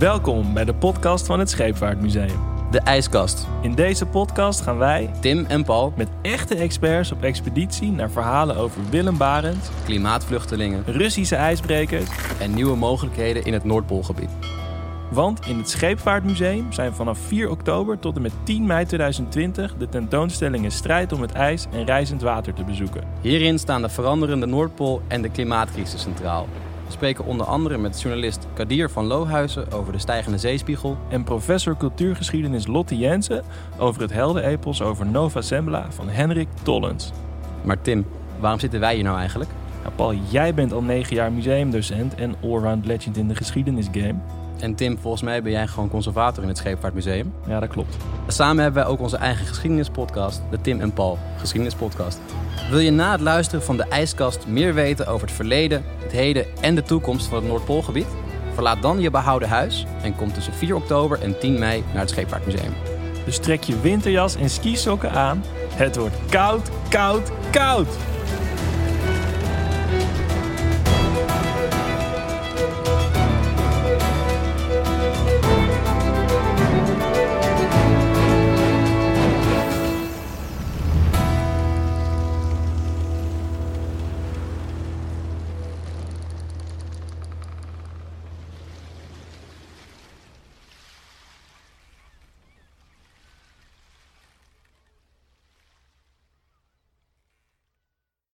Welkom bij de podcast van het Scheepvaartmuseum. De IJskast. In deze podcast gaan wij Tim en Paul, met echte experts op expeditie naar verhalen over Willem Barents, klimaatvluchtelingen Russische ijsbrekers. en nieuwe mogelijkheden in het Noordpoolgebied. Want in het Scheepvaartmuseum zijn vanaf 4 oktober tot en met 10 mei 2020 de tentoonstellingen Strijd om het ijs en Reizend water te bezoeken. Hierin staan de veranderende Noordpool en de klimaatcrisis centraal. We spreken onder andere met journalist Kadir van Lohuizen over de stijgende zeespiegel. En professor cultuurgeschiedenis Lotte Jensen over het heldenepos over Nova Zembla van Henrik Tollens. Maar Tim, waarom zitten wij hier nou eigenlijk? Nou, Paul, jij bent al 9 jaar museumdocent en allround legend in de geschiedenisgame. En Tim, volgens mij ben jij gewoon conservator in het Scheepvaartmuseum. Ja, dat klopt. Samen hebben wij ook onze eigen geschiedenispodcast, de Tim en Paul Geschiedenispodcast. Wil je na het luisteren van de IJskast meer weten over het verleden, het heden en de toekomst van het Noordpoolgebied? Verlaat dan je behouden huis en kom tussen 4 oktober en 10 mei naar het Scheepvaartmuseum. Dus trek je winterjas en skisokken aan. Het wordt koud, koud, koud!